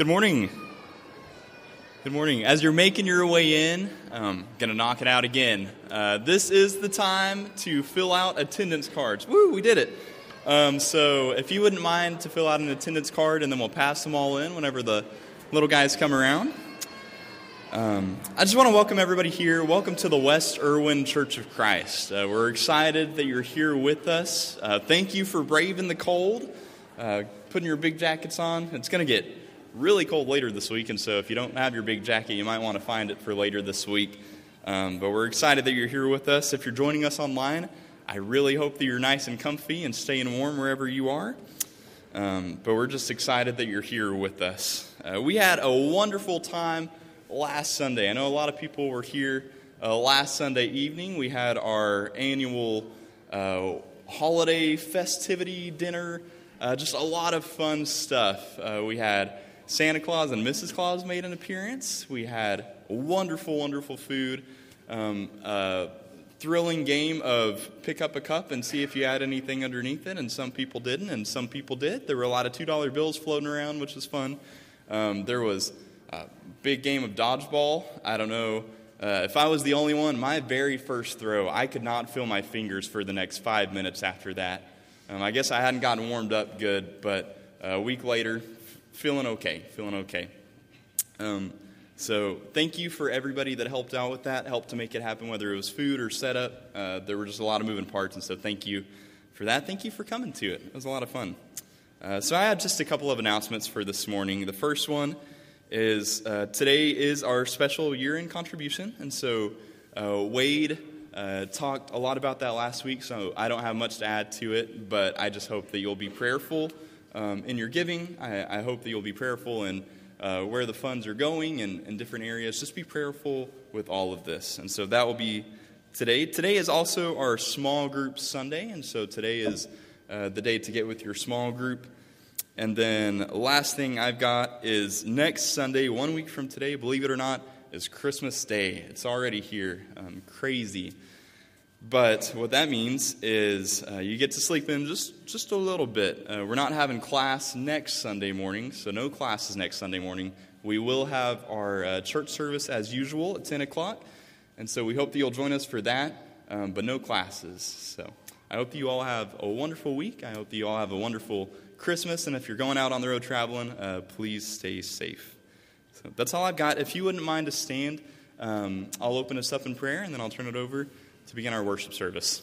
Good morning. Good morning. As you're making your way in, I'm um, going to knock it out again. Uh, this is the time to fill out attendance cards. Woo, we did it. Um, so if you wouldn't mind to fill out an attendance card, and then we'll pass them all in whenever the little guys come around. Um, I just want to welcome everybody here. Welcome to the West Irwin Church of Christ. Uh, we're excited that you're here with us. Uh, thank you for braving the cold, uh, putting your big jackets on. It's going to get really cold later this week, and so if you don't have your big jacket, you might want to find it for later this week. Um, but we're excited that you're here with us. If you're joining us online, I really hope that you're nice and comfy and staying warm wherever you are. Um, but we're just excited that you're here with us. Uh, we had a wonderful time last Sunday. I know a lot of people were here uh, last Sunday evening. We had our annual uh, holiday festivity dinner. Uh, just a lot of fun stuff. Uh, we had Santa Claus and Mrs. Claus made an appearance. We had wonderful, wonderful food. Um, thrilling game of pick up a cup and see if you had anything underneath it, and some people didn't, and some people did. There were a lot of $2 bills floating around, which was fun. Um, there was a big game of dodgeball. I don't know. Uh, if I was the only one, my very first throw, I could not feel my fingers for the next five minutes after that. Um, I guess I hadn't gotten warmed up good, but a week later, feeling okay, feeling okay. Um, so thank you for everybody that helped out with that, helped to make it happen, whether it was food or setup. Uh, there were just a lot of moving parts, and so thank you for that. Thank you for coming to it. It was a lot of fun. Uh, so I had just a couple of announcements for this morning. The first one is uh, today is our special year-end contribution, and so uh, Wade uh, talked a lot about that last week, so I don't have much to add to it, but I just hope that you'll be prayerful um, in your giving. I, I, hope that you'll be prayerful in uh, where the funds are going and in different areas. Just be prayerful with all of this. And so that will be today. Today is also our small group Sunday, and so today is uh, the day to get with your small group. And then last thing I've got is next Sunday, one week from today, believe it or not, is Christmas Day. It's already here. Um, crazy. But what that means is uh, you get to sleep in just, just a little bit. Uh, we're not having class next Sunday morning, so no classes next Sunday morning. We will have our uh, church service as usual at 10 o'clock, and so we hope that you'll join us for that, um, but no classes. So I hope that you all have a wonderful week. I hope that you all have a wonderful Christmas, and if you're going out on the road traveling, uh, please stay safe. So that's all I've got. If you wouldn't mind to stand, um, I'll open us up in prayer, and then I'll turn it over to begin our worship service.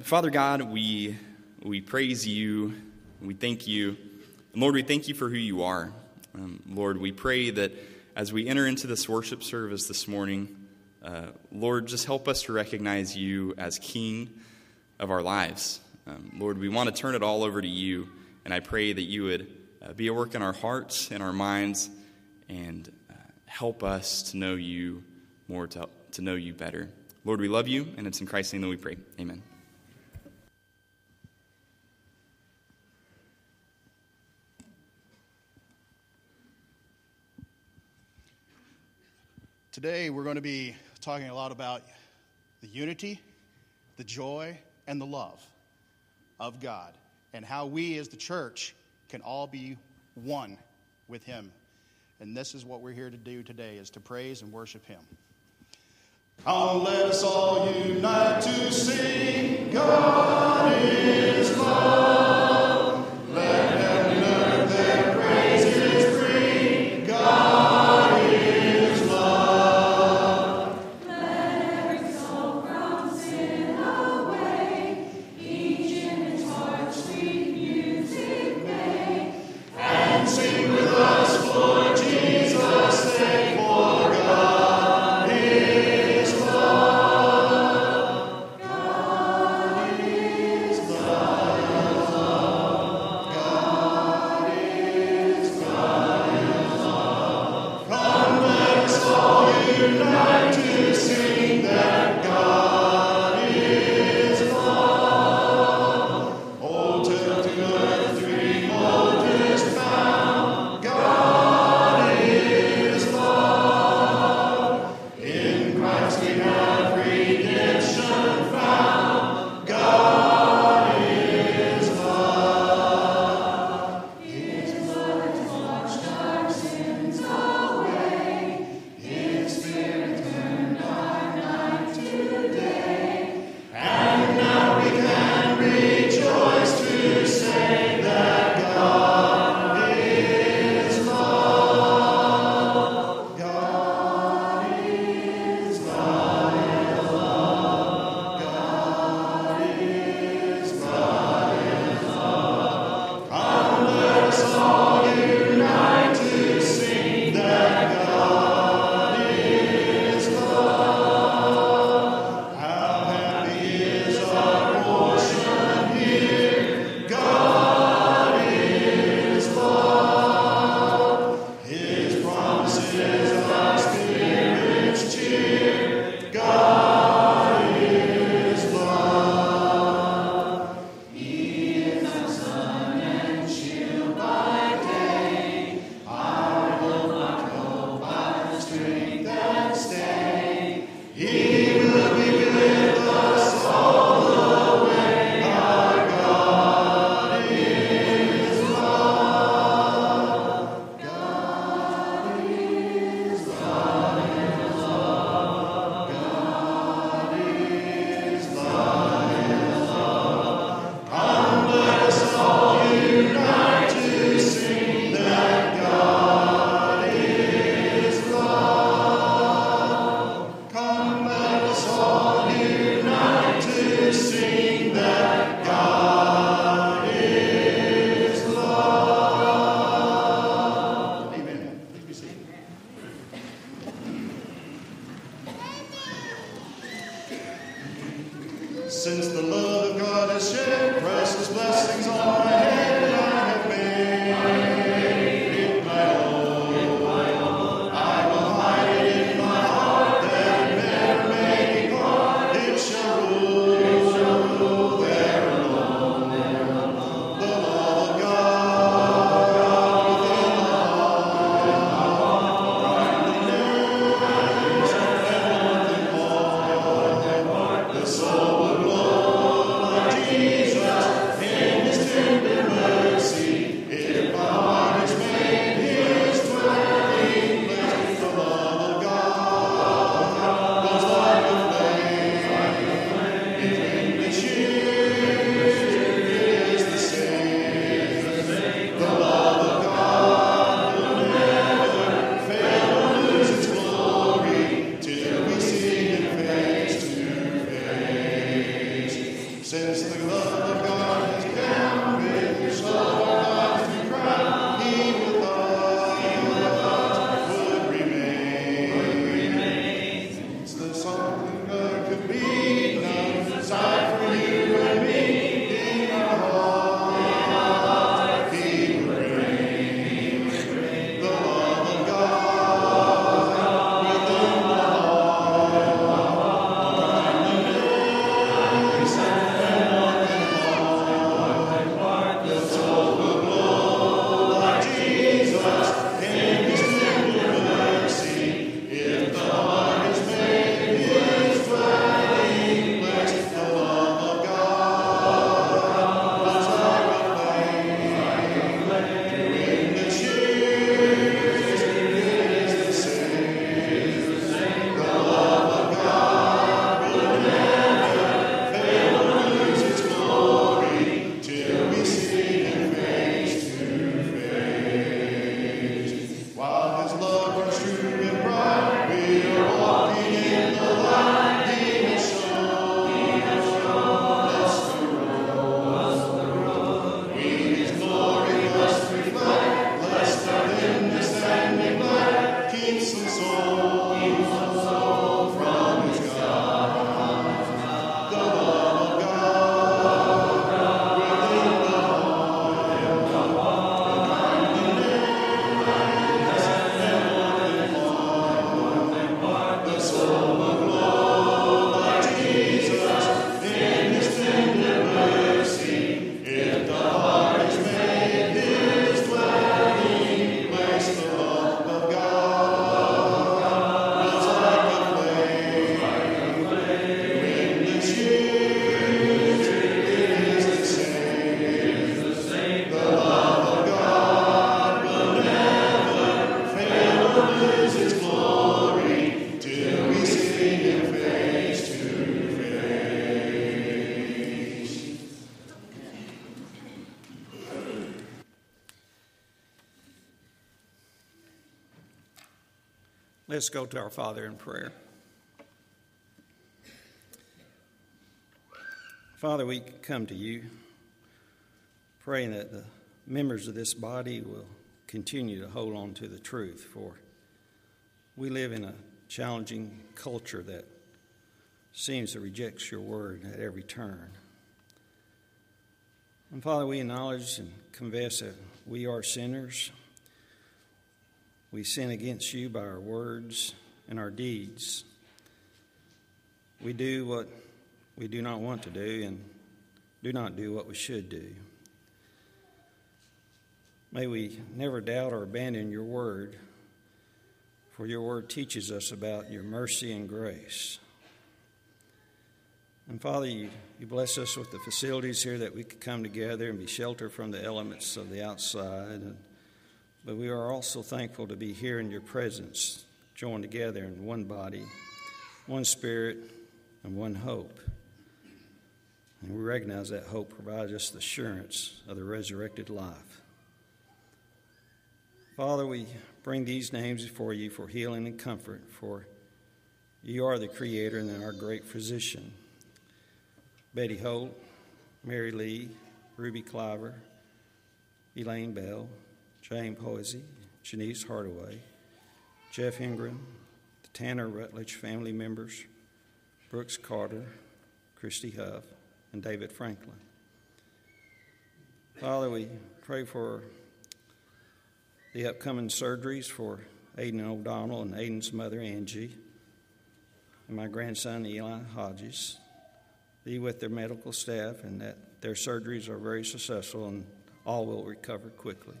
Father God, we, we praise you, we thank you. And Lord, we thank you for who you are. Um, Lord, we pray that as we enter into this worship service this morning, uh, Lord, just help us to recognize you as King of our lives. Um, Lord, we want to turn it all over to you, and I pray that you would uh, be a work in our hearts and our minds and uh, help us to know you more, to to know you better. Lord, we love you, and it's in Christ's name that we pray. Amen. Today, we're going to be talking a lot about the unity, the joy, and the love of God, and how we as the church can all be one with Him. And this is what we're here to do today is to praise and worship Him. Come, let us all unite to sing. God is love. Let Let's go to our Father in prayer. Father, we come to you praying that the members of this body will continue to hold on to the truth, for we live in a challenging culture that seems to reject your word at every turn. And Father, we acknowledge and confess that we are sinners. We sin against you by our words and our deeds. We do what we do not want to do and do not do what we should do. May we never doubt or abandon your word, for your word teaches us about your mercy and grace. And Father, you, you bless us with the facilities here that we could come together and be sheltered from the elements of the outside. And, but we are also thankful to be here in your presence, joined together in one body, one spirit, and one hope. And we recognize that hope provides us the assurance of the resurrected life. Father, we bring these names before you for healing and comfort, for you are the creator and our great physician. Betty Holt, Mary Lee, Ruby Cliver, Elaine Bell, Jane Poisey, Janice Hardaway, Jeff Ingram, the Tanner Rutledge family members, Brooks Carter, Christy Huff, and David Franklin. Father, we pray for the upcoming surgeries for Aiden O'Donnell and Aiden's mother, Angie, and my grandson, Eli Hodges. Be with their medical staff and that their surgeries are very successful and all will recover quickly.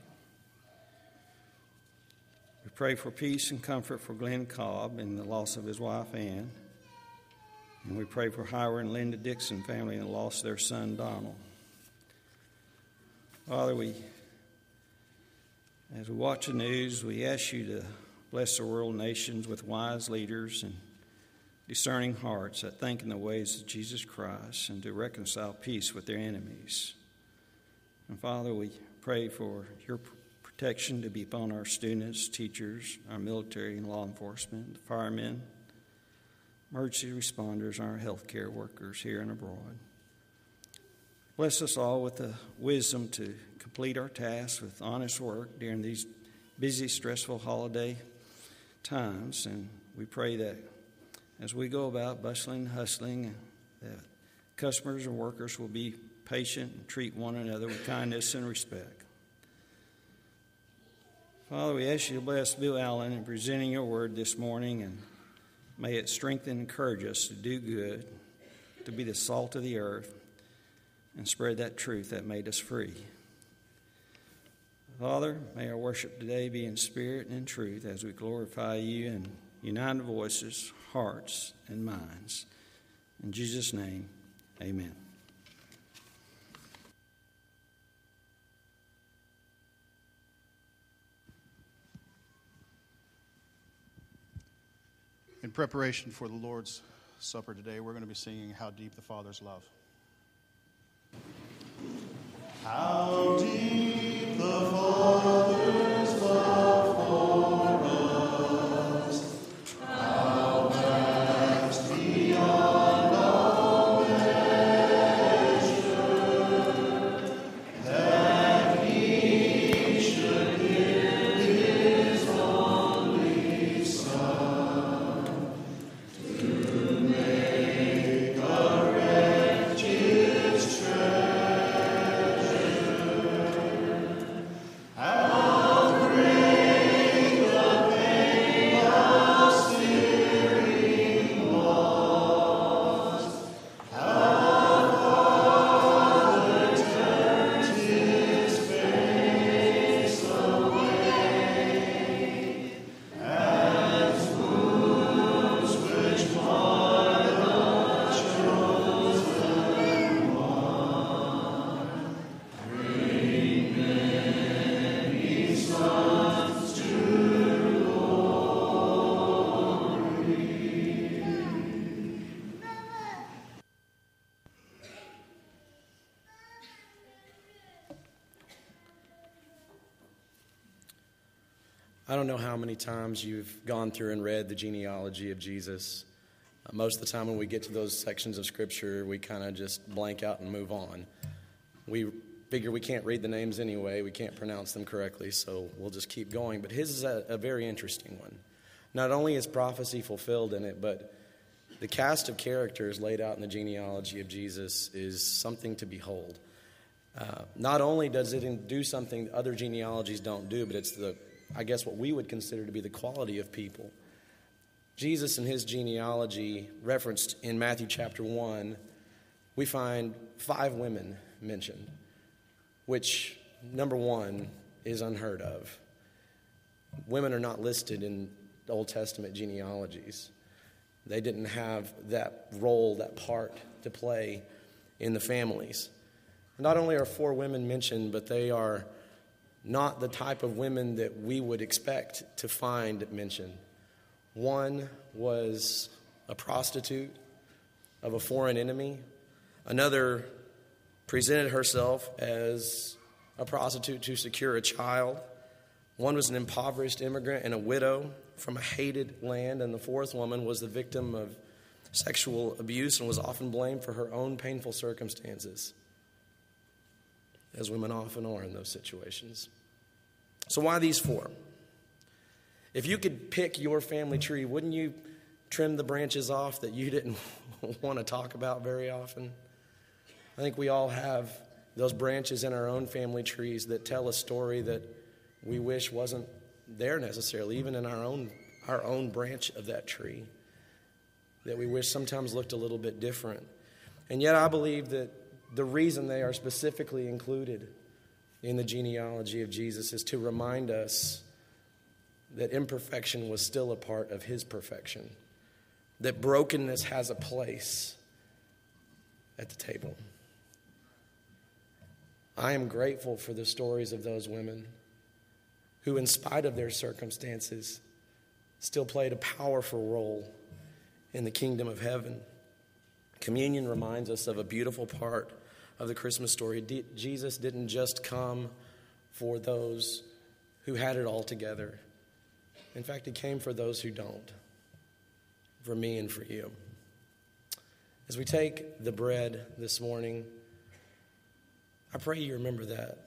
We pray for peace and comfort for Glenn Cobb and the loss of his wife, Ann. And we pray for Howard and Linda Dixon family and the loss of their son, Donald. Father, we, as we watch the news, we ask you to bless the world nations with wise leaders and discerning hearts that think in the ways of Jesus Christ and to reconcile peace with their enemies. And Father, we pray for your protection to be upon our students, teachers, our military and law enforcement, the firemen, emergency responders, our healthcare workers here and abroad. Bless us all with the wisdom to complete our tasks with honest work during these busy, stressful holiday times. And we pray that as we go about bustling hustling, that customers and workers will be patient and treat one another with kindness and respect. Father, we ask you to bless Bill Allen in presenting your word this morning, and may it strengthen and encourage us to do good, to be the salt of the earth, and spread that truth that made us free. Father, may our worship today be in spirit and in truth as we glorify you in united voices, hearts, and minds. In Jesus' name, amen. In preparation for the Lord's Supper today, we're going to be singing How Deep the Father's Love. How deep the Father's I don't know how many times you've gone through and read the genealogy of Jesus. Uh, most of the time, when we get to those sections of Scripture, we kind of just blank out and move on. We figure we can't read the names anyway, we can't pronounce them correctly, so we'll just keep going. But his is a, a very interesting one. Not only is prophecy fulfilled in it, but the cast of characters laid out in the genealogy of Jesus is something to behold. Uh, not only does it do something other genealogies don't do, but it's the, I guess, what we would consider to be the quality of people. Jesus and his genealogy, referenced in Matthew chapter 1, we find five women mentioned, which, number one, is unheard of. Women are not listed in Old Testament genealogies. They didn't have that role, that part to play in the families. Not only are four women mentioned, but they are not the type of women that we would expect to find mentioned. One was a prostitute of a foreign enemy, another presented herself as a prostitute to secure a child. One was an impoverished immigrant and a widow from a hated land, and the fourth woman was the victim of sexual abuse and was often blamed for her own painful circumstances, as women often are in those situations. So, why these four? If you could pick your family tree, wouldn't you trim the branches off that you didn't want to talk about very often? I think we all have those branches in our own family trees that tell a story that we wish wasn't there necessarily, even in our own, our own branch of that tree, that we wish sometimes looked a little bit different. And yet, I believe that the reason they are specifically included in the genealogy of Jesus is to remind us that imperfection was still a part of his perfection, that brokenness has a place at the table. I am grateful for the stories of those women who, in spite of their circumstances, still played a powerful role in the kingdom of heaven. Communion reminds us of a beautiful part of the Christmas story. D- Jesus didn't just come for those who had it all together. In fact, he came for those who don't, for me and for you. As we take the bread this morning, I pray you remember that.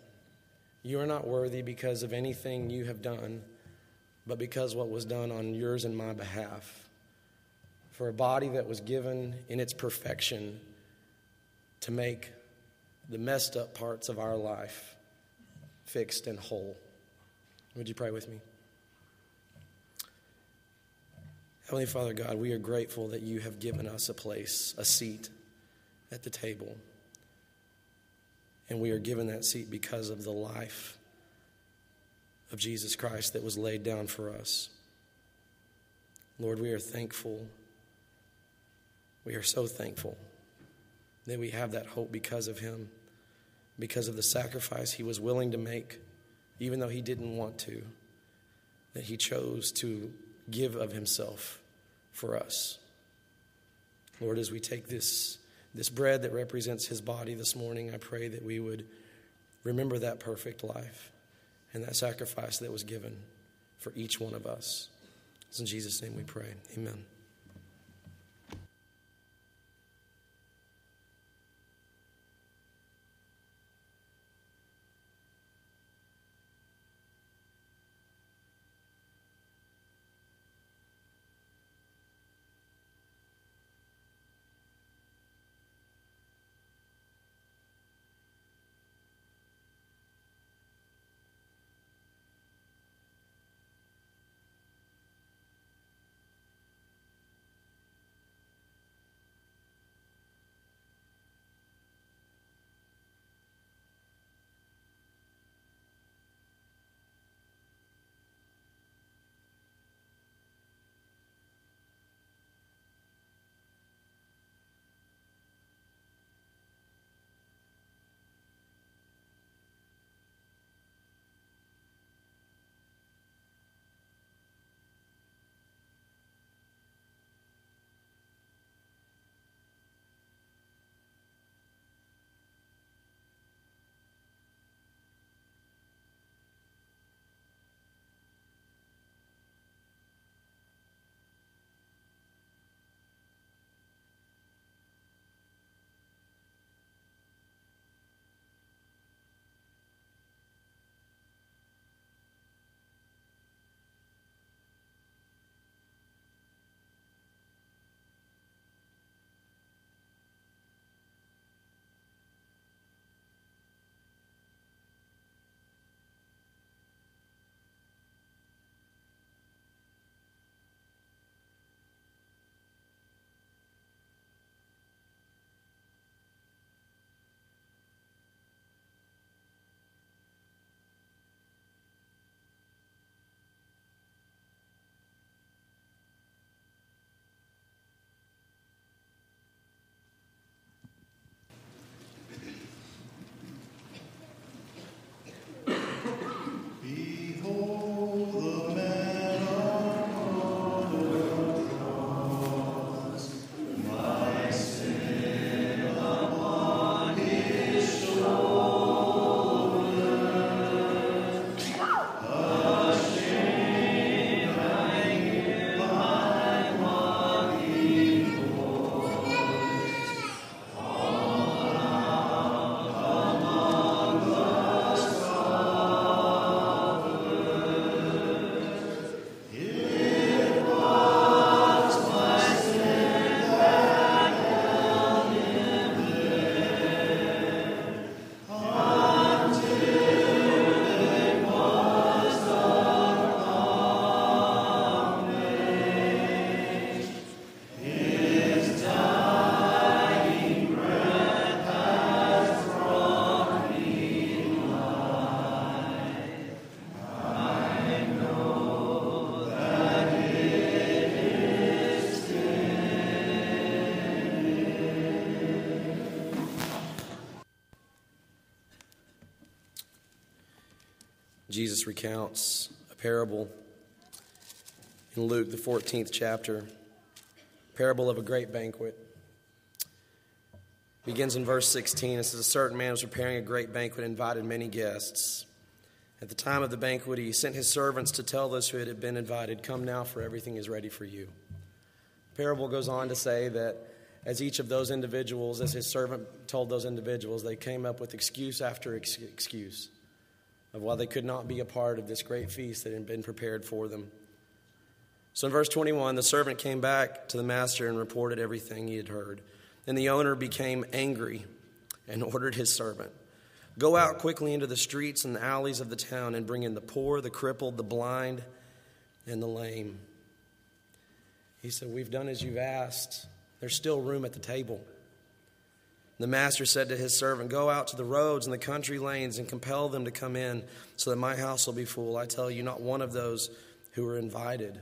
You are not worthy because of anything you have done, but because what was done on yours and my behalf. For a body that was given in its perfection to make the messed up parts of our life fixed and whole. Would you pray with me? Heavenly Father God, we are grateful that you have given us a place, a seat at the table. And we are given that seat because of the life of Jesus Christ that was laid down for us. Lord, we are thankful. We are so thankful that we have that hope because of him, because of the sacrifice he was willing to make, even though he didn't want to, that he chose to give of himself for us. Lord, as we take this, this bread that represents his body this morning, I pray that we would remember that perfect life and that sacrifice that was given for each one of us. It's in Jesus' name we pray. Amen. Jesus recounts a parable in Luke, the 14th chapter, parable of a great banquet. Begins in verse 16. It says, A certain man was preparing a great banquet and invited many guests. At the time of the banquet, he sent his servants to tell those who had been invited, Come now, for everything is ready for you. The parable goes on to say that as each of those individuals, as his servant told those individuals, they came up with excuse after ex- excuse of why they could not be a part of this great feast that had been prepared for them. So in verse 21, the servant came back to the master and reported everything he had heard. And the owner became angry and ordered his servant Go out quickly into the streets and the alleys of the town and bring in the poor, the crippled, the blind, and the lame. He said, We've done as you've asked. There's still room at the table. The master said to his servant, Go out to the roads and the country lanes and compel them to come in so that my house will be full. I tell you, not one of those who are invited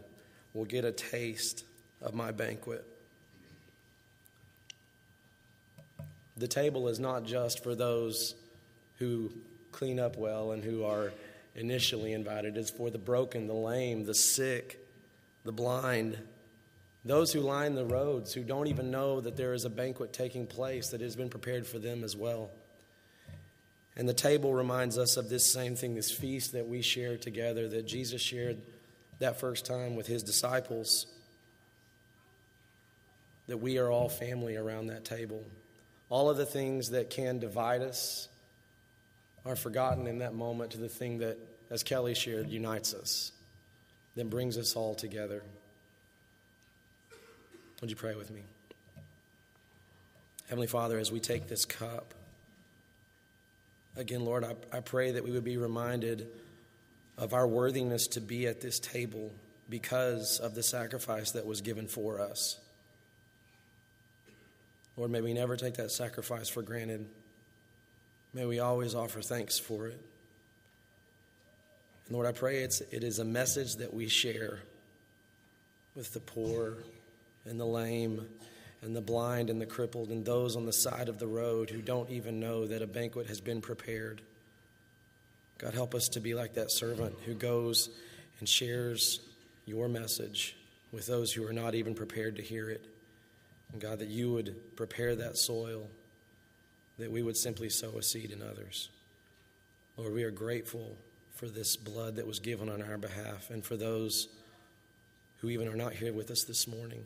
will get a taste of my banquet. The table is not just for those who clean up well and who are initially invited, it's for the broken, the lame, the sick, the blind, those who line the roads who don't even know that there is a banquet taking place that has been prepared for them as well. And the table reminds us of this same thing, this feast that we share together, that Jesus shared that first time with his disciples. That we are all family around that table. All of the things that can divide us are forgotten in that moment to the thing that, as Kelly shared, unites us, then brings us all together. Would you pray with me? Heavenly Father, as we take this cup, again, Lord, I, I pray that we would be reminded of our worthiness to be at this table because of the sacrifice that was given for us. Lord, may we never take that sacrifice for granted. May we always offer thanks for it. And Lord, I pray it's, it is a message that we share with the poor and the lame and the blind and the crippled and those on the side of the road who don't even know that a banquet has been prepared. God, help us to be like that servant who goes and shares your message with those who are not even prepared to hear it. And God, that you would prepare that soil, that we would simply sow a seed in others. Lord, we are grateful for this blood that was given on our behalf and for those who even are not here with us this morning.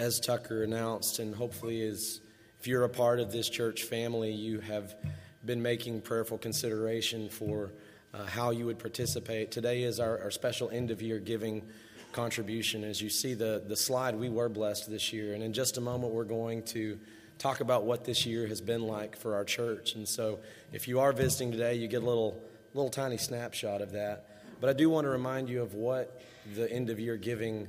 As Tucker announced, and hopefully, as if you're a part of this church family, you have been making prayerful consideration for uh, how you would participate. Today is our, our special end of year giving contribution. As you see the, the slide, we were blessed this year. And in just a moment, we're going to talk about what this year has been like for our church. And so, if you are visiting today, you get a little, little tiny snapshot of that. But I do want to remind you of what the end of year giving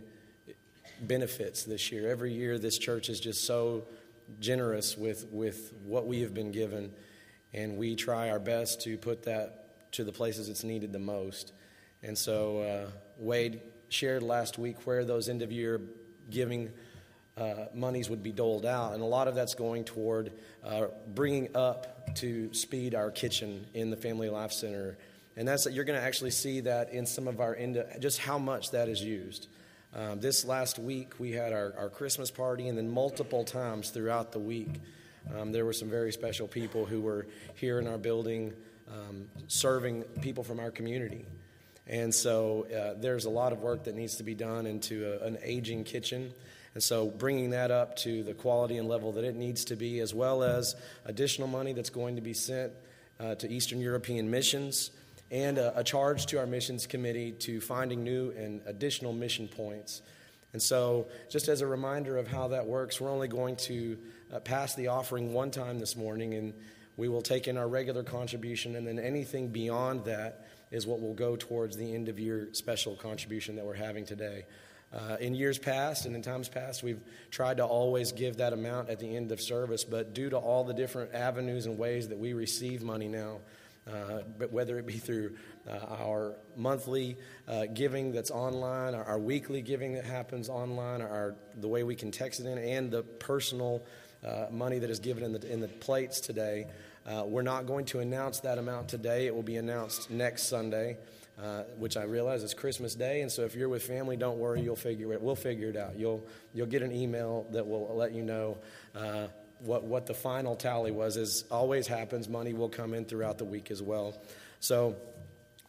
benefits this year. Every year, this church is just so generous with, with what we have been given. and we try our best to put that to the places it's needed the most. And so uh, Wade shared last week where those end of year giving uh, monies would be doled out, and a lot of that's going toward uh, bringing up to speed our kitchen in the Family Life Center. And that's you're going to actually see that in some of our end, just how much that is used. Um, this last week, we had our, our Christmas party, and then multiple times throughout the week, um, there were some very special people who were here in our building um, serving people from our community. And so uh, there's a lot of work that needs to be done into a, an aging kitchen. And so bringing that up to the quality and level that it needs to be, as well as additional money that's going to be sent uh, to Eastern European missions and a, a, charge to our missions committee to finding new and additional mission points. And so, just as a reminder of how that works, we're only going to uh, pass the offering one time this morning, and we will take in our regular contribution, and then anything beyond that is what will go towards the end of year special contribution that we're having today. Uh, in years past and in times past, we've tried to always give that amount at the end of service, but due to all the different avenues and ways that we receive money now, uh, but whether it be through uh, our monthly uh, giving that's online, our, our, weekly giving that happens online, our, the way we can text it in, and the personal uh, money that is given in the, in the plates today, uh, we're not going to announce that amount today. It will be announced next Sunday. Uh, which I realize is Christmas Day. And so if you're with family, don't worry, you'll figure it. We'll figure it out. You'll you'll get an email that will let you know uh, what what the final tally was. As always happens, money will come in throughout the week as well. So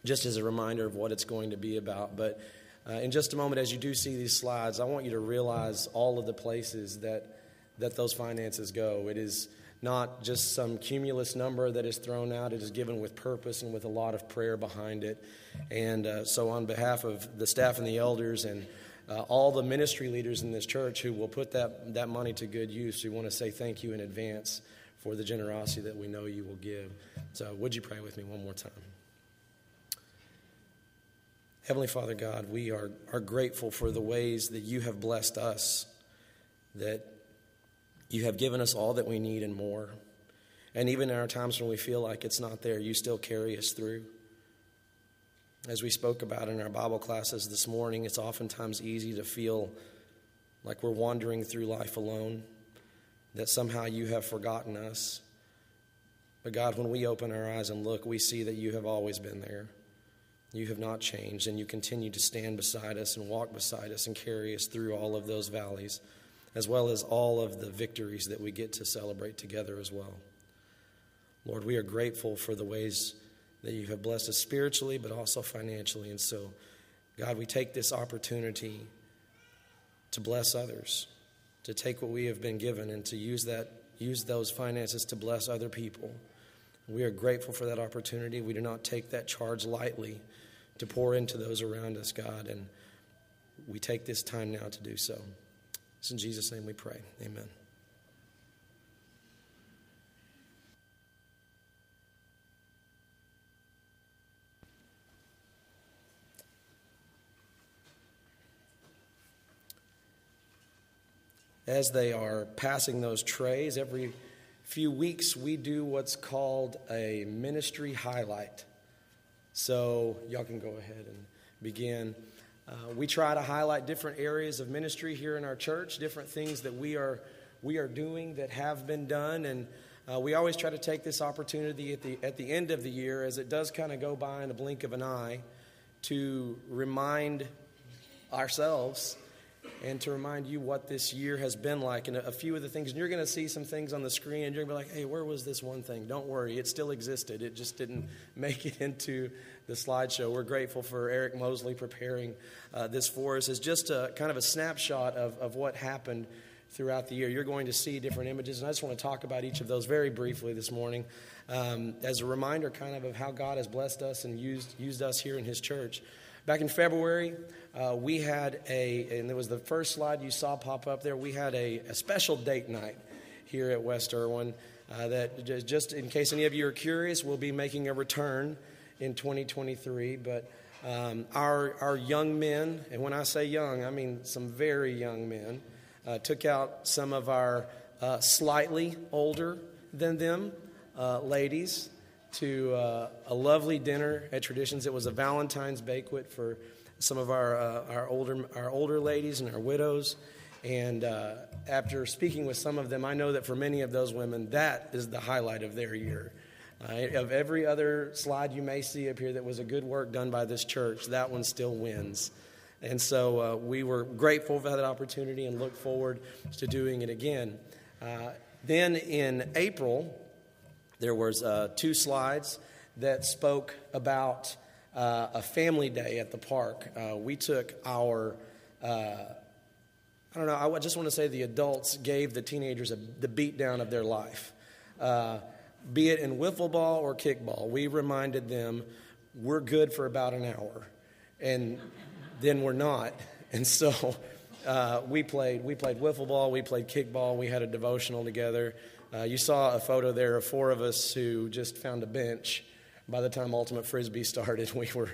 just as a reminder of what it's going to be about, but. Uh, in just a moment, as you do see these slides, I want you to realize all of the places that, that those finances go. It is not just some cumulus number that is thrown out, it is given with purpose and with a lot of prayer behind it. And uh, so, on behalf of the staff and the elders and uh, all the ministry leaders in this church who will put that, that money to good use, we want to say thank you in advance for the generosity that we know you will give. So, would you pray with me one more time? Heavenly Father God, we are, are grateful for the ways that you have blessed us, that you have given us all that we need and more. And even in our times when we feel like it's not there, you still carry us through. As we spoke about in our Bible classes this morning, it's oftentimes easy to feel like we're wandering through life alone, that somehow you have forgotten us. But God, when we open our eyes and look, we see that you have always been there. You have not changed, and you continue to stand beside us and walk beside us and carry us through all of those valleys, as well as all of the victories that we get to celebrate together as well. Lord, we are grateful for the ways that you have blessed us spiritually, but also financially. And so, God, we take this opportunity to bless others, to take what we have been given and to use that use those finances to bless other people. We are grateful for that opportunity. We do not take that charge lightly to pour into those around us, God, and we take this time now to do so. It's in Jesus' name we pray. Amen. As they are passing those trays, every few weeks we do what's called a ministry highlight. So, y'all can go ahead and begin. Uh, we try to highlight different areas of ministry here in our church, different things that we are, we are doing that have been done. And uh, we always try to take this opportunity at the, at the end of the year, as it does kind of go by in a blink of an eye, to remind ourselves and to remind you what this year has been like and a, few of the things. And you're going to see some things on the screen and you're going to be like, hey, where was this one thing? Don't worry, it still existed. It just didn't make it into the slideshow. We're grateful for Eric Mosley preparing uh, this for us as just a kind of a snapshot of, of what happened throughout the year. You're going to see different images, and I just want to talk about each of those very briefly this morning um, as a reminder, kind of, of how God has blessed us and used, used us here in His church. Back in February, uh, we had a, and it was the first slide you saw pop up there, we had a, a special date night here at West Erwin Uh, that just in case any of you are curious, we'll be making a return in 2023. But um, our, our young men, and when I say young, I mean some very young men, uh, took out some of our uh, slightly older than them uh, ladies to uh, a lovely dinner at Traditions. It was a Valentine's banquet for some of our, uh, our, older, our older ladies and our widows. And uh, after speaking with some of them, I know that for many of those women, that is the highlight of their year. Uh, of every other slide you may see up here that was a good work done by this church, that one still wins. And so uh, we were grateful for that opportunity and look forward to doing it again. Uh, then in April, there was uh, two slides that spoke about uh, a family day at the park. Uh, we took our uh, I don't know. I just want to say the adults gave the teenagers a, the beatdown of their life. Uh, be it in wiffle ball or kickball, we reminded them we're good for about an hour, and then we're not. And so uh, we played. We played wiffle ball. We played kickball. We had a devotional together. Uh, you saw a photo there of four of us who just found a bench. By the time Ultimate Frisbee started, we were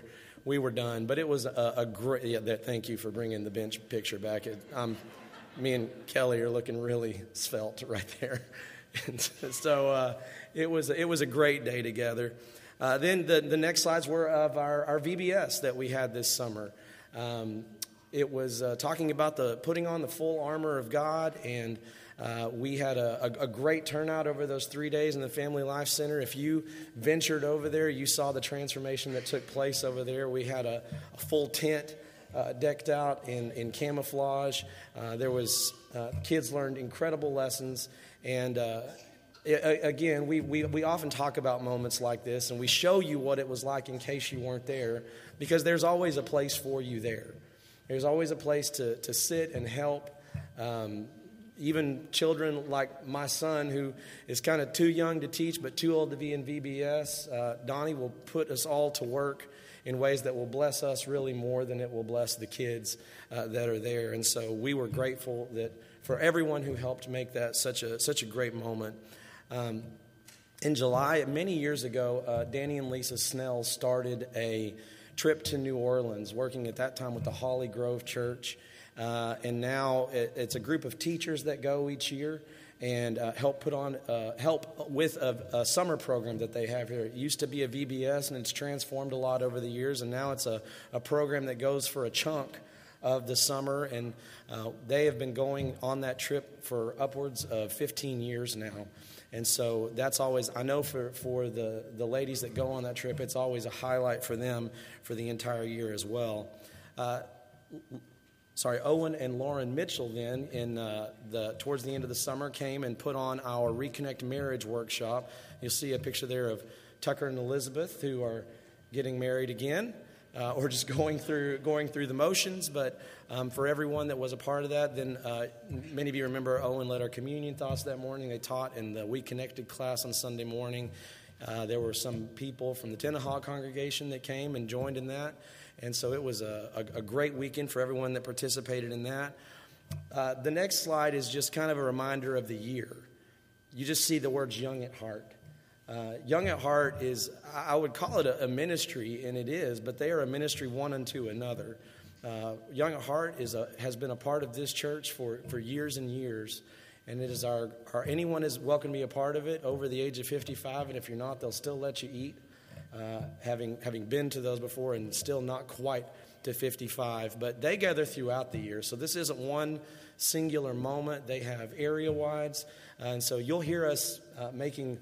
we were done. But it was a, a great. Yeah, that, thank you for bringing the bench picture back. It, um, me and Kelly are looking really svelte right there. And so uh, it was it was a great day together. Uh, then the, the next slides were of our, our VBS that we had this summer. Um, it was uh, talking about the putting on the full armor of God, and uh, we had a, a, a, great turnout over those three days in the Family Life Center. If you ventured over there, you saw the transformation that took place over there. We had a, a full tent uh, decked out in, in camouflage. Uh, there was uh, kids learned incredible lessons, and uh, again, we, we, we often talk about moments like this, and we show you what it was like in case you weren't there, because there's always a place for you there. There's always a place to, to sit and help. Um, even children like my son, who is kind of too young to teach but too old to be in VBS, uh, Donnie will put us all to work in ways that will bless us really more than it will bless the kids uh, that are there. And so we were grateful that for everyone who helped make that such a such a great moment. Um, in July, many years ago, uh, Danny and Lisa Snell started a trip to New Orleans, working at that time with the Holly Grove Church. Uh, and now it, it's a group of teachers that go each year and uh, help put on uh, help with a, a, summer program that they have here. It used to be a VBS, and it's transformed a lot over the years, and now it's a, a program that goes for a chunk of the summer, and uh, they have been going on that trip for upwards of 15 years now. And so that's always, I know for, for the, the ladies that go on that trip, it's always a highlight for them for the entire year as well. Sorry, Owen and Lauren Mitchell then in uh, the towards the end of the summer came and put on our Reconnect Marriage workshop. You'll see a picture there of Tucker and Elizabeth who are getting married again. Uh, or just going through going through the motions. But um, for everyone that was a part of that, then uh, many of you remember Owen led our communion thoughts that morning. They taught in the We Connected class on Sunday morning. Uh, there were some people from the Tenahog congregation that came and joined in that. And so it was a, a, a great weekend for everyone that participated in that. Uh, the next slide is just kind of a reminder of the year. You just see the words young at heart. Uh, young at heart is, I would call it a, a, ministry, and it is, but they are a ministry one unto another. Uh, young at heart is a, has been a part of this church for, for years and years. And it is our, our, anyone is welcome to be a part of it over the age of 55, and if you're not, they'll still let you eat uh, having, having been to those before and still not quite to 55. But they gather throughout the year. So this isn't one singular moment. They have area wides. And so you'll hear us uh, making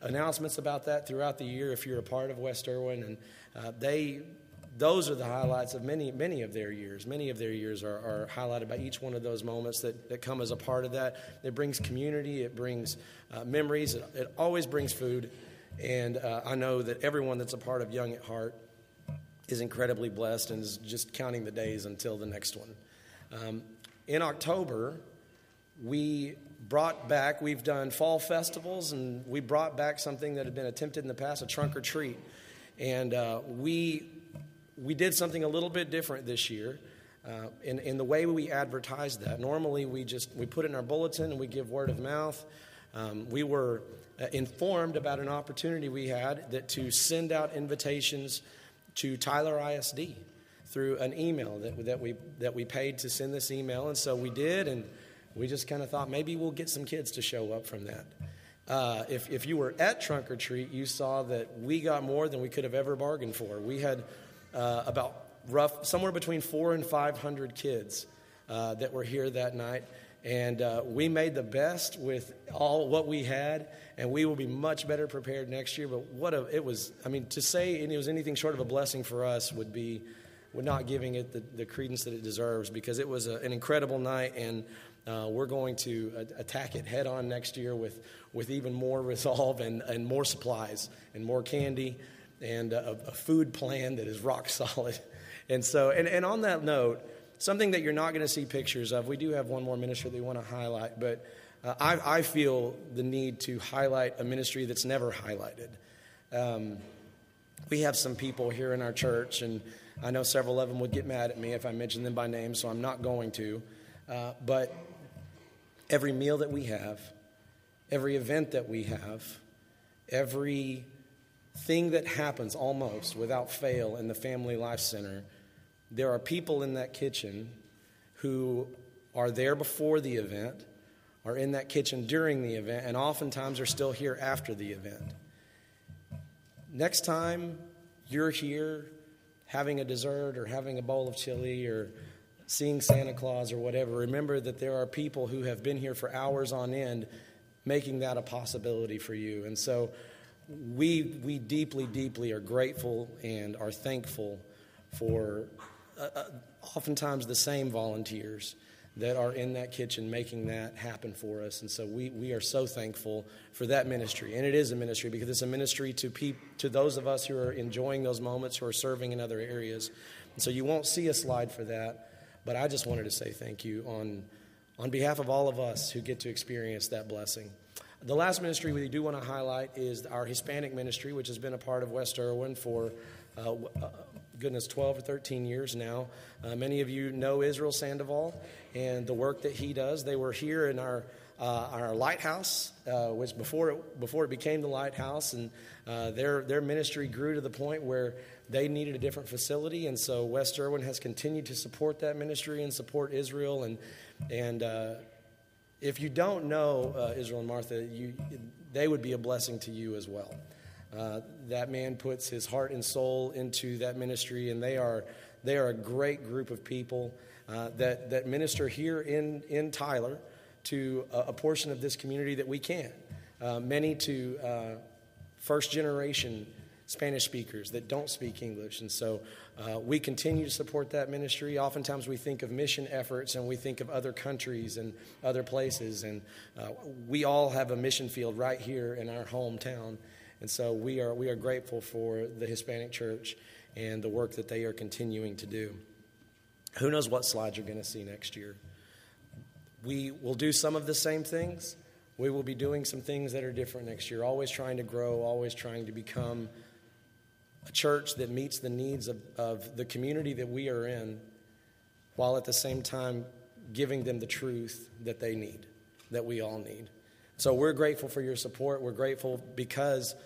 announcements about that throughout the year if you're a part of West Erwin. And uh, they, those are the highlights of many, many of their years. Many of their years are, are, highlighted by each one of those moments that, that come as a part of that. It brings community, it brings uh, memories, it, it always brings food. And uh, I know that everyone that's a part of Young at Heart is incredibly blessed and is just counting the days until the next one. Um, in October, we brought back, we've done fall festivals, and we brought back something that had been attempted in the past a trunk or treat. And uh, we, we did something a little bit different this year. Uh, in, in the way we advertise that, normally we just we put it in our bulletin and we give word of mouth. Um, we were informed about an opportunity we had that to send out invitations to Tyler ISD through an email that, that, we, that we paid to send this email. And so we did, and we just kind of thought maybe we'll get some kids to show up from that. Uh, if, if you were at Trunk or Treat, you saw that we got more than we could have ever bargained for. We had uh, about rough, somewhere between four and 500 kids uh, that were here that night. And uh, we made the best with all what we had, and we will be much better prepared next year. But what a, it was, I mean, to say it was anything short of a blessing for us would be, would not giving it the, the credence that it deserves because it was a, an incredible night, and uh, we're going to attack it head on next year with, with even more resolve and, and more supplies and more candy and a, a food plan that is rock solid. And so, and, and on that note, something that you're not going to see pictures of. We do have one more ministry that we want to highlight, but uh, I, I, feel the need to highlight a ministry that's never highlighted. Um, we have some people here in our church, and I know several of them would get mad at me if I mentioned them by name, so I'm not going to. Uh, but every meal that we have, every event that we have, every thing that happens almost without fail in the Family Life Center there are people in that kitchen who are there before the event, are in that kitchen during the event, and oftentimes are still here after the event. Next time you're here having a dessert or having a bowl of chili or seeing Santa Claus or whatever, remember that there are people who have been here for hours on end making that a possibility for you. And so we, we deeply, deeply are grateful and are thankful for uh, uh, oftentimes the same volunteers that are in that kitchen making that happen for us. And so we, we are so thankful for that ministry. And it is a ministry because it's a ministry to, peop, to those of us who are enjoying those moments, who are serving in other areas. And so you won't see a slide for that, but I just wanted to say thank you on, on behalf of all of us who get to experience that blessing. The last ministry we do want to highlight is our Hispanic ministry, which has been a part of West Erwin for uh, uh goodness, 12 or 13 years now. Uh, many of you know Israel Sandoval and the work that he does. They were here in our uh, our lighthouse, uh, which before it, before it became the lighthouse, and uh, their their ministry grew to the point where they needed a different facility, and so West Erwin has continued to support that ministry and support Israel, and and uh, if you don't know uh, Israel and Martha, you they would be a blessing to you as well. Uh, that man puts his heart and soul into that ministry, and they are, they are a great group of people uh, that, that minister here in, in Tyler to a, a portion of this community that we can. Uh, many to uh, first generation Spanish speakers that don't speak English. And so uh, we continue to support that ministry. Oftentimes we think of mission efforts and we think of other countries and other places. And uh, we all have a mission field right here in our hometown. And so we are, we are grateful for the Hispanic church and the work that they are continuing to do. Who knows what slides you're going to see next year? We will do some of the same things. We will be doing some things that are different next year, always trying to grow, always trying to become a church that meets the needs of, of the community that we are in, while at the same time giving them the truth that they need, that we all need. So we're grateful for your support. We're grateful because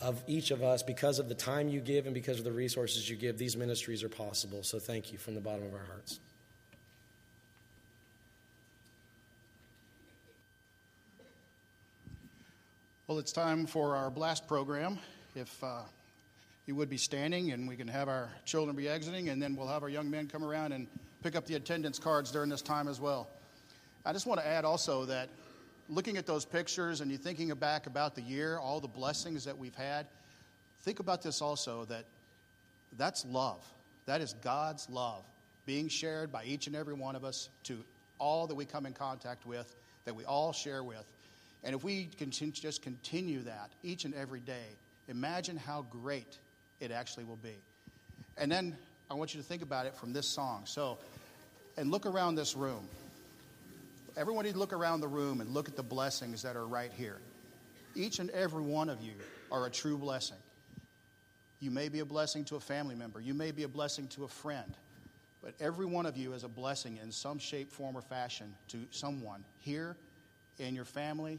of each of us, because of the time you give and because of the resources you give, these ministries are possible. So thank you from the bottom of our hearts. Well, it's time for our blast program. If uh, you would be standing, and we can have our children be exiting, and then we'll have our young men come around and pick up the attendance cards during this time as well. I just want to add also that looking at those pictures and you're thinking back about the year, all the blessings that we've had, think about this also that that's love. That is God's love being shared by each and every one of us to all that we come in contact with, that we all share with. And if we can just continue that each and every day, imagine how great it actually will be. And then I want you to think about it from this song. So, and look around this room to look around the room and look at the blessings that are right here. Each and every one of you are a true blessing. You may be a blessing to a family member, you may be a blessing to a friend, but every one of you is a blessing in some shape, form, or fashion to someone here, in your family,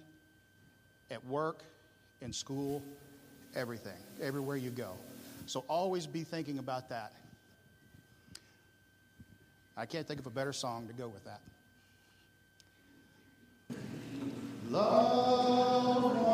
at work, in school, everything, everywhere you go. So always be thinking about that. I can't think of a better song to go with that. Love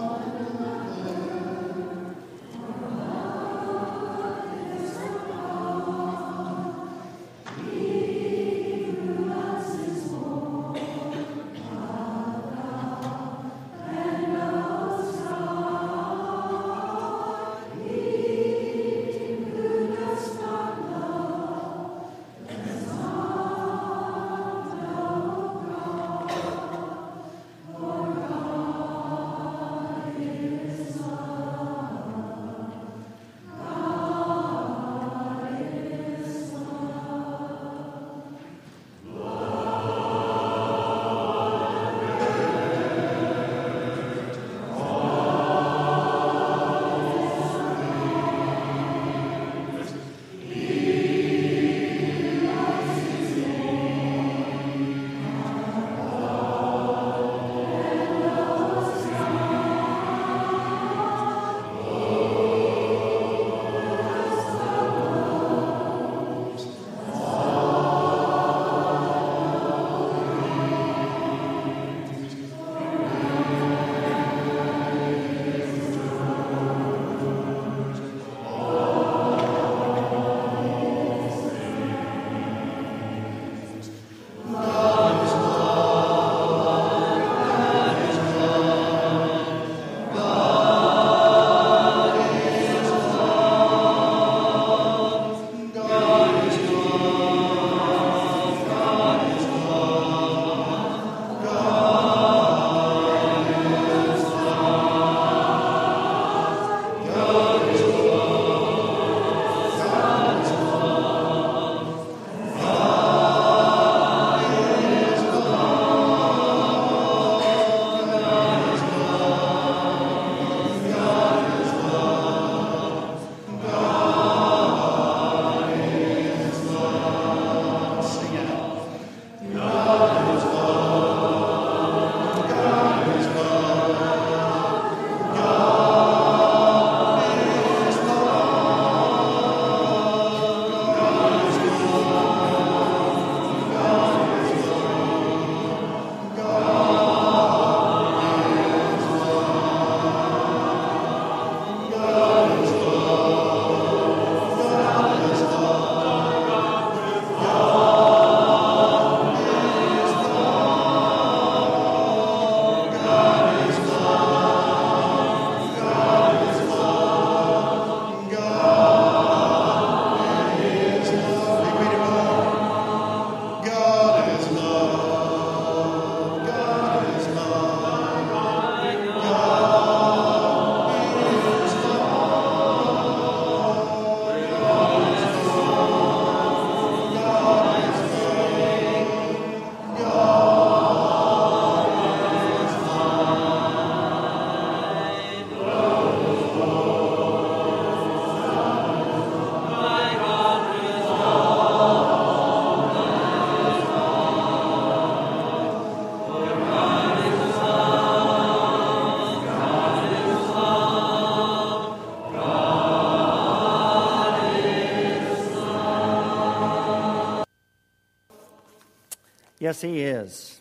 He is.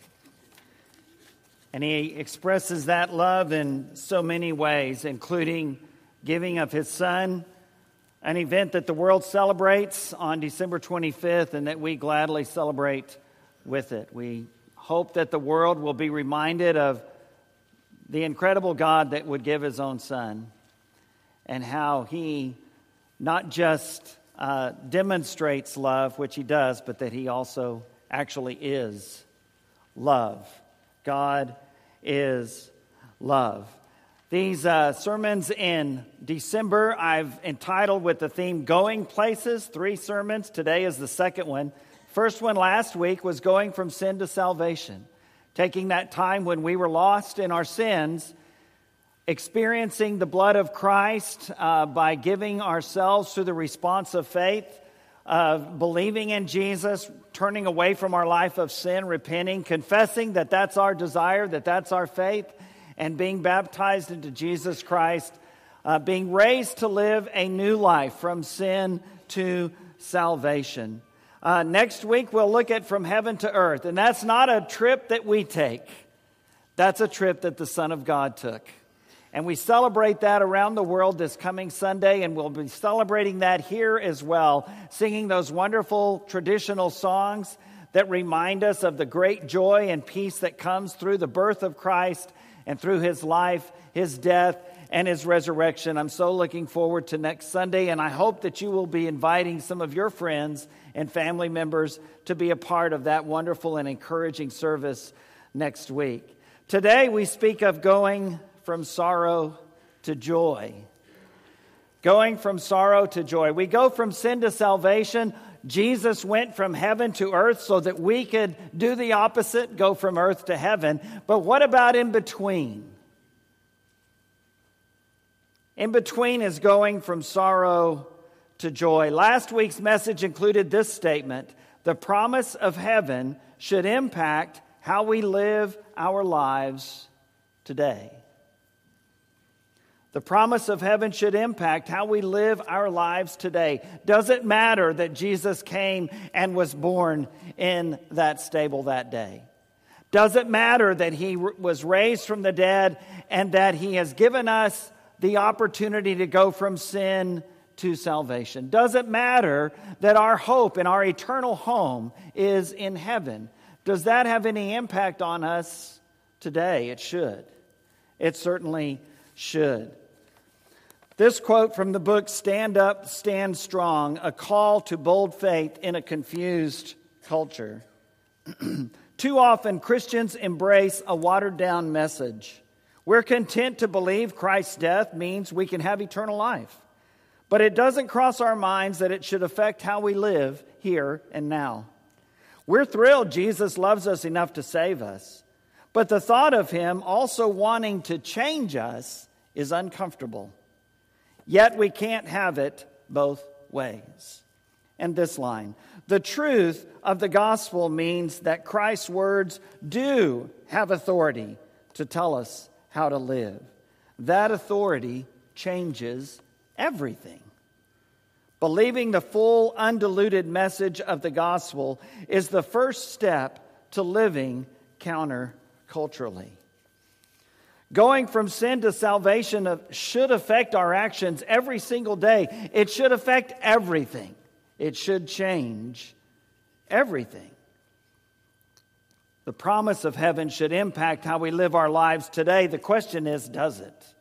And He expresses that love in so many ways, including giving of His Son, an event that the world celebrates on December 25th and that we gladly celebrate with it. We hope that the world will be reminded of the incredible God that would give His own Son and how He not just uh, demonstrates love, which He does, but that He also actually is love. God is love. These uh, sermons in December, I've entitled with the theme Going Places, three sermons. Today is the second one. First one last week was Going from Sin to Salvation, taking that time when we were lost in our sins, experiencing the blood of Christ uh, by giving ourselves through the response of faith of believing in Jesus, turning away from our life of sin, repenting, confessing that that's our desire, that that's our faith, and being baptized into Jesus Christ, uh, being raised to live a new life from sin to salvation. Uh, next week, we'll look at From Heaven to Earth, and that's not a trip that we take, that's a trip that the Son of God took. And we celebrate that around the world this coming Sunday, and we'll be celebrating that here as well, singing those wonderful traditional songs that remind us of the great joy and peace that comes through the birth of Christ and through his life, his death, and his resurrection. I'm so looking forward to next Sunday, and I hope that you will be inviting some of your friends and family members to be a part of that wonderful and encouraging service next week. Today, we speak of going from sorrow to joy. Going from sorrow to joy. We go from sin to salvation. Jesus went from heaven to earth so that we could do the opposite, go from earth to heaven. But what about in between? In between is going from sorrow to joy. Last week's message included this statement The promise of heaven should impact how we live our lives today. The promise of heaven should impact how we live our lives today. Does it matter that Jesus came and was born in that stable that day? Does it matter that he was raised from the dead and that he has given us the opportunity to go from sin to salvation? Does it matter that our hope and our eternal home is in heaven? Does that have any impact on us today? It should. It certainly should. This quote from the book Stand Up, Stand Strong A Call to Bold Faith in a Confused Culture. Too often, Christians embrace a watered down message. We're content to believe Christ's death means we can have eternal life. But it doesn't cross our minds that it should affect how we live here and now. We're thrilled Jesus loves us enough to save us. But the thought of him also wanting to change us is uncomfortable. Yet we can't have it both ways. And this line the truth of the gospel means that Christ's words do have authority to tell us how to live. That authority changes everything. Believing the full, undiluted message of the gospel is the first step to living counterculturally. Going from sin to salvation should affect our actions every single day. It should affect everything. It should change everything. The promise of heaven should impact how we live our lives today. The question is, does it?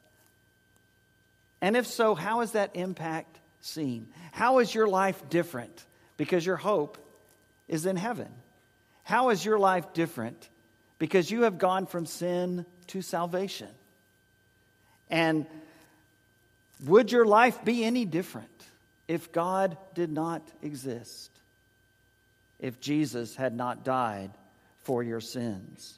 And if so, how is that impact seen? How is your life different? Because your hope is in heaven. How is your life different? Because you have gone from sin to salvation. And would your life be any different if God did not exist? If Jesus had not died for your sins?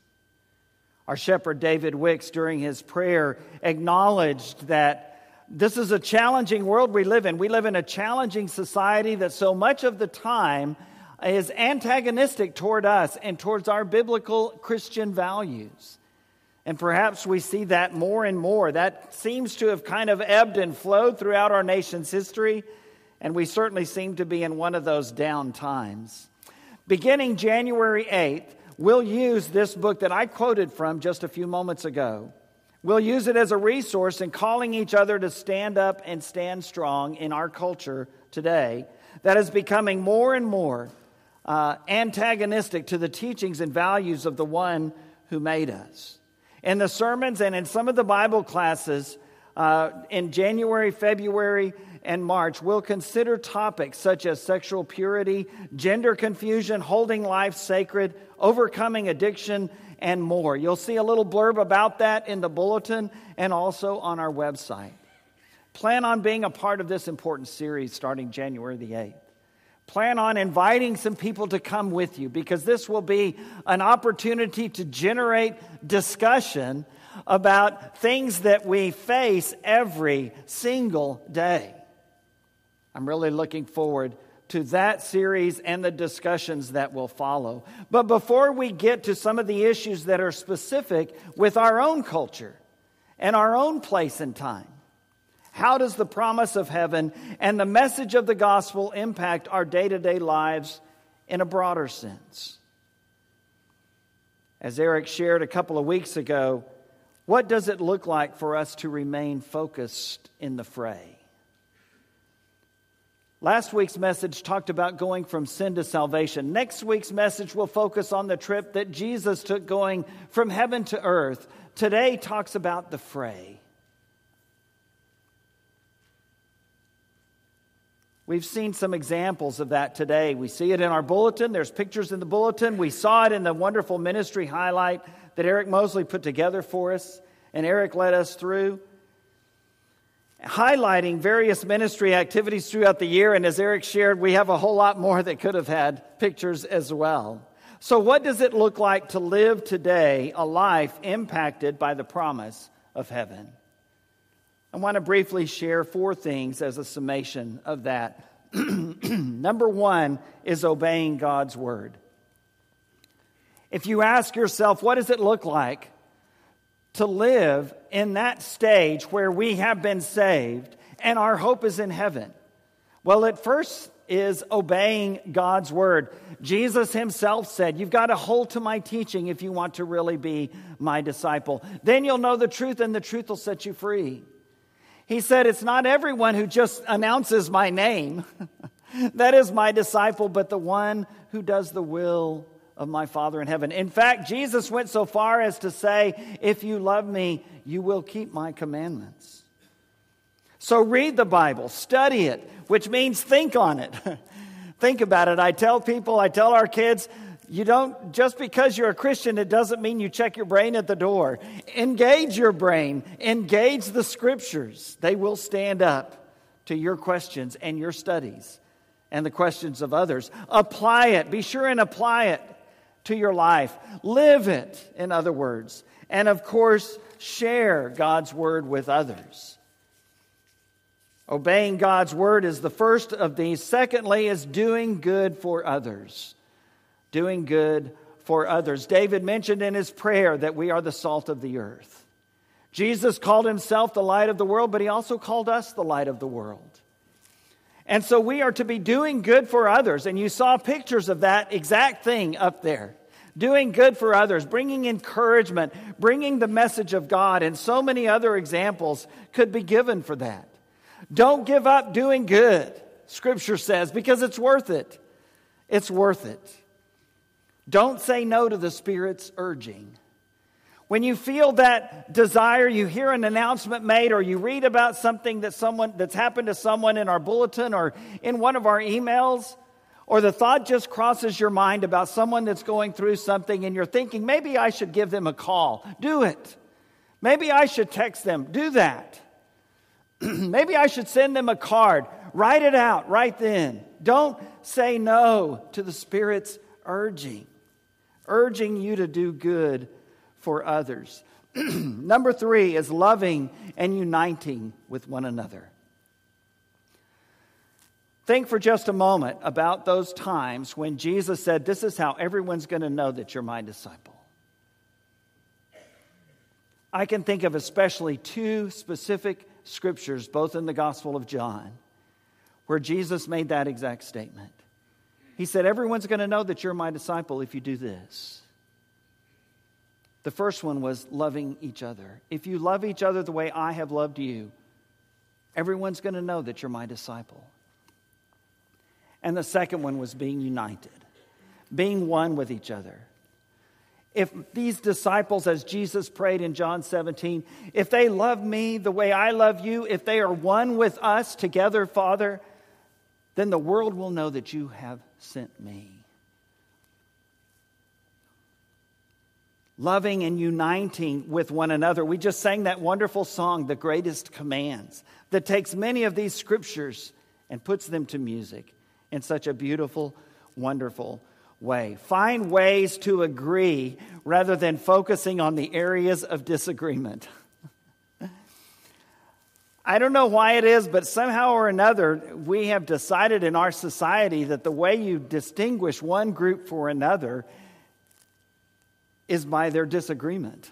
Our shepherd David Wicks, during his prayer, acknowledged that this is a challenging world we live in. We live in a challenging society that so much of the time is antagonistic toward us and towards our biblical Christian values. And perhaps we see that more and more. That seems to have kind of ebbed and flowed throughout our nation's history, and we certainly seem to be in one of those down times. Beginning January 8th, we'll use this book that I quoted from just a few moments ago. We'll use it as a resource in calling each other to stand up and stand strong in our culture today that is becoming more and more uh, antagonistic to the teachings and values of the one who made us. In the sermons and in some of the Bible classes uh, in January, February, and March, we'll consider topics such as sexual purity, gender confusion, holding life sacred, overcoming addiction, and more. You'll see a little blurb about that in the bulletin and also on our website. Plan on being a part of this important series starting January the 8th. Plan on inviting some people to come with you because this will be an opportunity to generate discussion about things that we face every single day. I'm really looking forward to that series and the discussions that will follow. But before we get to some of the issues that are specific with our own culture and our own place and time, how does the promise of heaven and the message of the gospel impact our day to day lives in a broader sense? As Eric shared a couple of weeks ago, what does it look like for us to remain focused in the fray? Last week's message talked about going from sin to salvation. Next week's message will focus on the trip that Jesus took going from heaven to earth. Today talks about the fray. We've seen some examples of that today. We see it in our bulletin. There's pictures in the bulletin. We saw it in the wonderful ministry highlight that Eric Mosley put together for us, and Eric led us through highlighting various ministry activities throughout the year. And as Eric shared, we have a whole lot more that could have had pictures as well. So, what does it look like to live today a life impacted by the promise of heaven? I want to briefly share four things as a summation of that. Number one is obeying God's word. If you ask yourself, what does it look like to live in that stage where we have been saved and our hope is in heaven? Well, it first is obeying God's word. Jesus himself said, You've got to hold to my teaching if you want to really be my disciple. Then you'll know the truth, and the truth will set you free. He said, It's not everyone who just announces my name that is my disciple, but the one who does the will of my Father in heaven. In fact, Jesus went so far as to say, If you love me, you will keep my commandments. So read the Bible, study it, which means think on it. think about it. I tell people, I tell our kids, you don't, just because you're a Christian, it doesn't mean you check your brain at the door. Engage your brain, engage the scriptures. They will stand up to your questions and your studies and the questions of others. Apply it. Be sure and apply it to your life. Live it, in other words. And of course, share God's word with others. Obeying God's word is the first of these. Secondly, is doing good for others. Doing good for others. David mentioned in his prayer that we are the salt of the earth. Jesus called himself the light of the world, but he also called us the light of the world. And so we are to be doing good for others. And you saw pictures of that exact thing up there. Doing good for others, bringing encouragement, bringing the message of God, and so many other examples could be given for that. Don't give up doing good, Scripture says, because it's worth it. It's worth it. Don't say no to the Spirit's urging. When you feel that desire, you hear an announcement made or you read about something that someone that's happened to someone in our bulletin or in one of our emails, or the thought just crosses your mind about someone that's going through something and you're thinking, maybe I should give them a call. Do it. Maybe I should text them. Do that. maybe I should send them a card. Write it out right then. Don't say no to the Spirit's urging, urging you to do good for others. Number three is loving and uniting with one another. Think for just a moment about those times when Jesus said, This is how everyone's going to know that you're my disciple. I can think of especially two specific scriptures, both in the Gospel of John, where Jesus made that exact statement. He said, Everyone's going to know that you're my disciple if you do this. The first one was loving each other. If you love each other the way I have loved you, everyone's going to know that you're my disciple. And the second one was being united, being one with each other. If these disciples, as Jesus prayed in John 17, if they love me the way I love you, if they are one with us together, Father, then the world will know that you have sent me. Loving and uniting with one another. We just sang that wonderful song, The Greatest Commands, that takes many of these scriptures and puts them to music in such a beautiful, wonderful way. Find ways to agree rather than focusing on the areas of disagreement. I don't know why it is, but somehow or another, we have decided in our society that the way you distinguish one group for another is by their disagreement.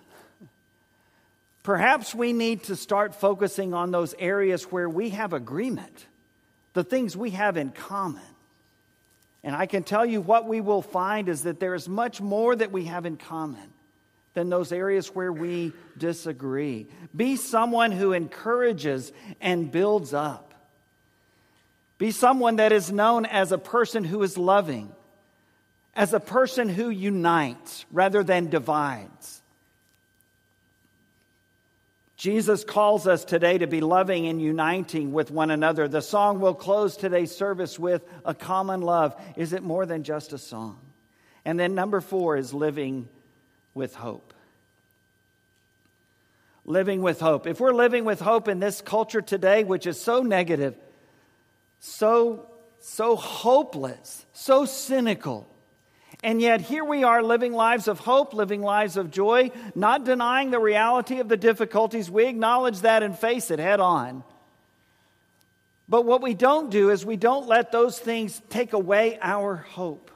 Perhaps we need to start focusing on those areas where we have agreement, the things we have in common. And I can tell you what we will find is that there is much more that we have in common than those areas where we disagree. Be someone who encourages and builds up. Be someone that is known as a person who is loving, as a person who unites rather than divides. Jesus calls us today to be loving and uniting with one another. The song we'll close today's service with, A Common Love. Is it more than just a song? And then number four is living with hope. Living with hope. If we're living with hope in this culture today, which is so negative, so, so hopeless, so cynical, and yet, here we are living lives of hope, living lives of joy, not denying the reality of the difficulties. We acknowledge that and face it head on. But what we don't do is we don't let those things take away our hope.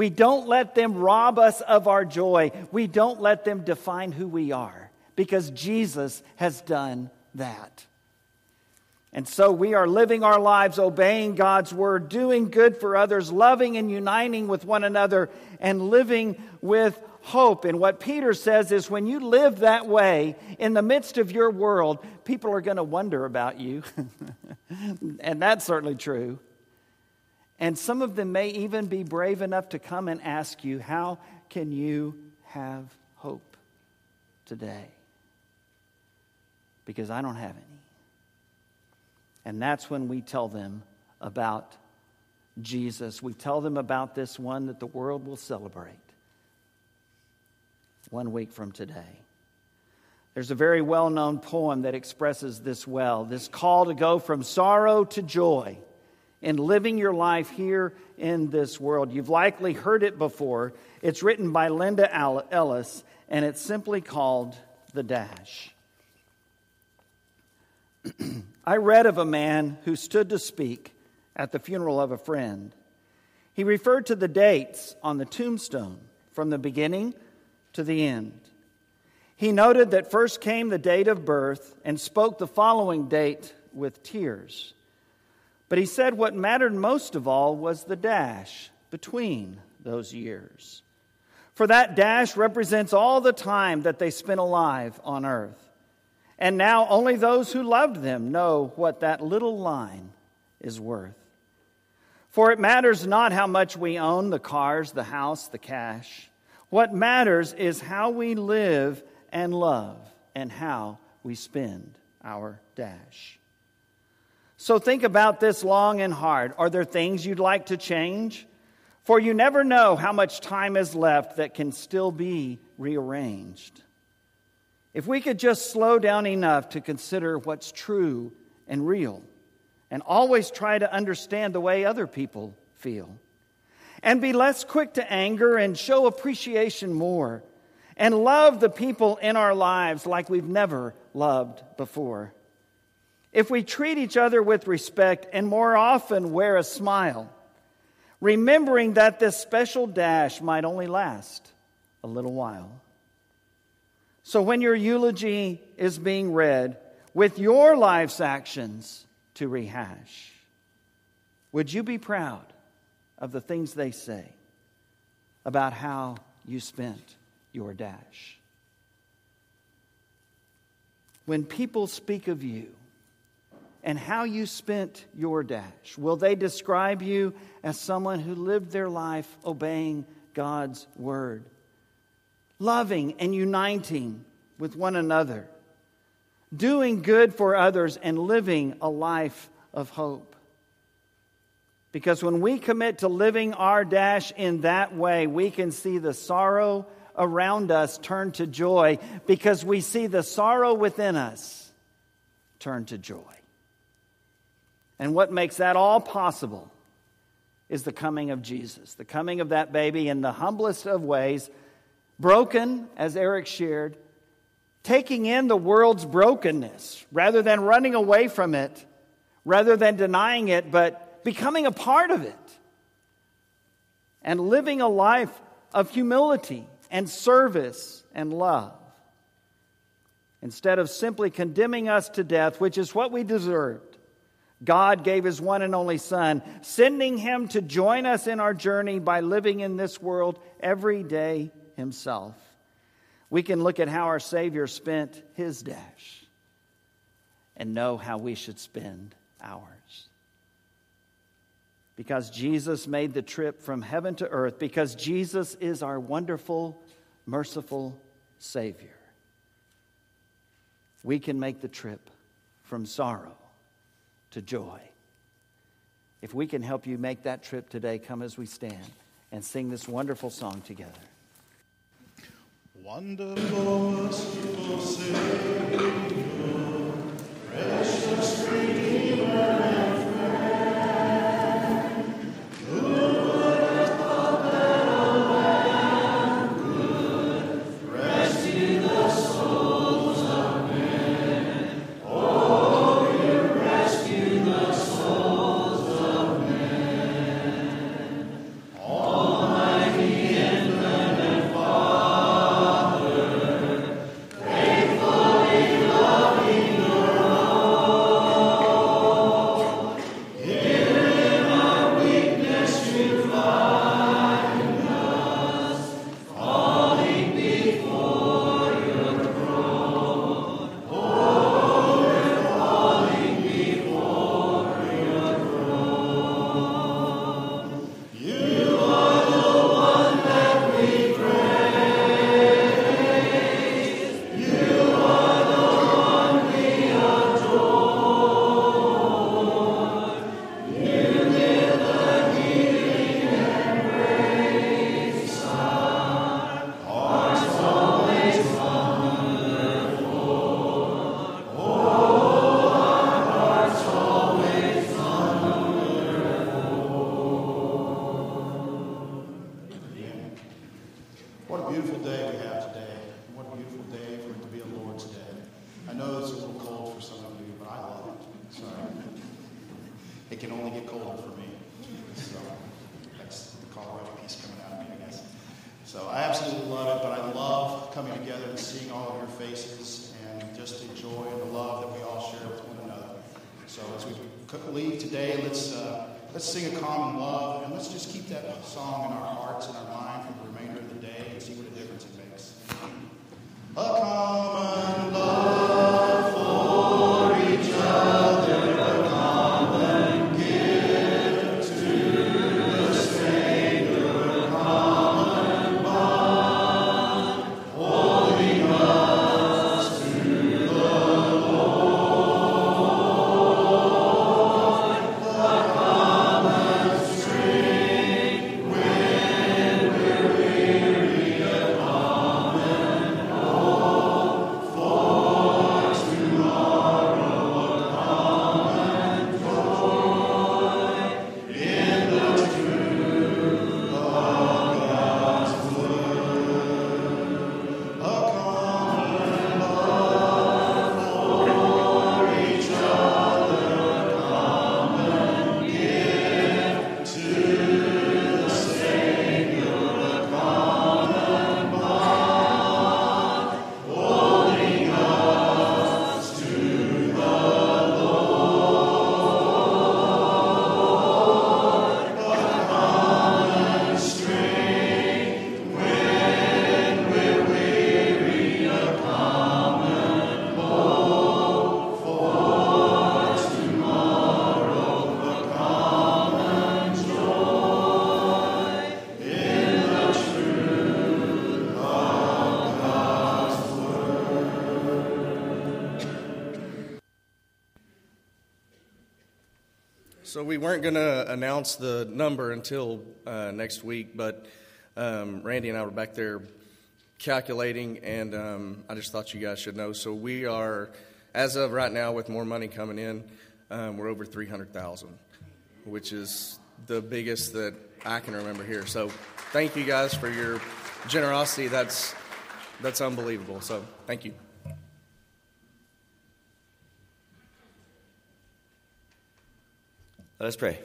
We don't let them rob us of our joy. We don't let them define who we are because Jesus has done that. And so we are living our lives obeying God's word, doing good for others, loving and uniting with one another, and living with hope. And what Peter says is when you live that way in the midst of your world, people are going to wonder about you. and that's certainly true. And some of them may even be brave enough to come and ask you, How can you have hope today? Because I don't have any. And that's when we tell them about Jesus. We tell them about this one that the world will celebrate one week from today. There's a very well known poem that expresses this well this call to go from sorrow to joy in living your life here in this world. You've likely heard it before. It's written by Linda Ellis, and it's simply called The Dash. I read of a man who stood to speak at the funeral of a friend. He referred to the dates on the tombstone from the beginning to the end. He noted that first came the date of birth and spoke the following date with tears. But he said what mattered most of all was the dash between those years. For that dash represents all the time that they spent alive on earth. And now only those who loved them know what that little line is worth. For it matters not how much we own the cars, the house, the cash. What matters is how we live and love and how we spend our dash. So think about this long and hard. Are there things you'd like to change? For you never know how much time is left that can still be rearranged. If we could just slow down enough to consider what's true and real, and always try to understand the way other people feel, and be less quick to anger and show appreciation more, and love the people in our lives like we've never loved before. If we treat each other with respect and more often wear a smile, remembering that this special dash might only last a little while. So when your eulogy is being read with your life's actions to rehash, would you be proud of the things they say about how you spent your dash? when people speak of you and how you spent your dash? Will they describe you as someone who lived their life obeying God's word, loving and uniting with one another, doing good for others, and living a life of hope? Because when we commit to living our dash in that way, we can see the sorrow around us turn to joy because we see the sorrow within us turn to joy. And what makes that all possible is the coming of Jesus, the coming of that baby in the humblest of ways, broken, as Eric shared, taking in the world's brokenness rather than running away from it, rather than denying it, but becoming a part of it and living a life of humility and service and love. Instead of simply condemning us to death, which is what we deserved, God gave his one and only Son, sending him to join us in our journey by living in this world every day himself. We can look at how our Savior spent his dash and know how we should spend ours because Jesus made the trip from heaven to earth, because Jesus is our wonderful, merciful Savior. We can make the trip from sorrow to joy. If we can help you make that trip today, come as we stand and sing this wonderful song together. Wonderful, merciful Savior, precious So we weren't going to announce the number until uh, next week, but um, Randy and I were back there calculating, and um, I just thought you guys should know. So we are, as of right now, with more money coming in, um, we're over 300,000, which is the biggest that I can remember here. So thank you guys for your generosity. That's that's unbelievable. So thank you. Let us pray.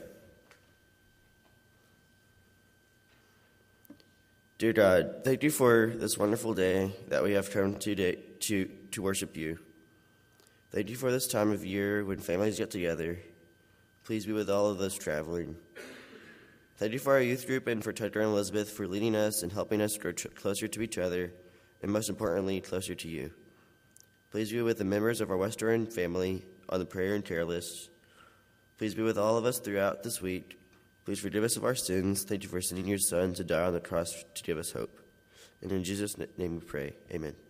Dear God, thank you for this wonderful day that we have come today to, to worship you. Thank you for this time of year when families get together. Please be with all of us traveling. Thank you for our youth group and for Tucker and Elizabeth for leading us and helping us grow closer to each other, and most importantly, closer to you. Please be with the members of our West Erwin family on the prayer and care list. Please be with all of us throughout this week. Please forgive us of our sins. Thank you for sending your Son to die on the cross to give us hope. And in Jesus' name we pray. Amen.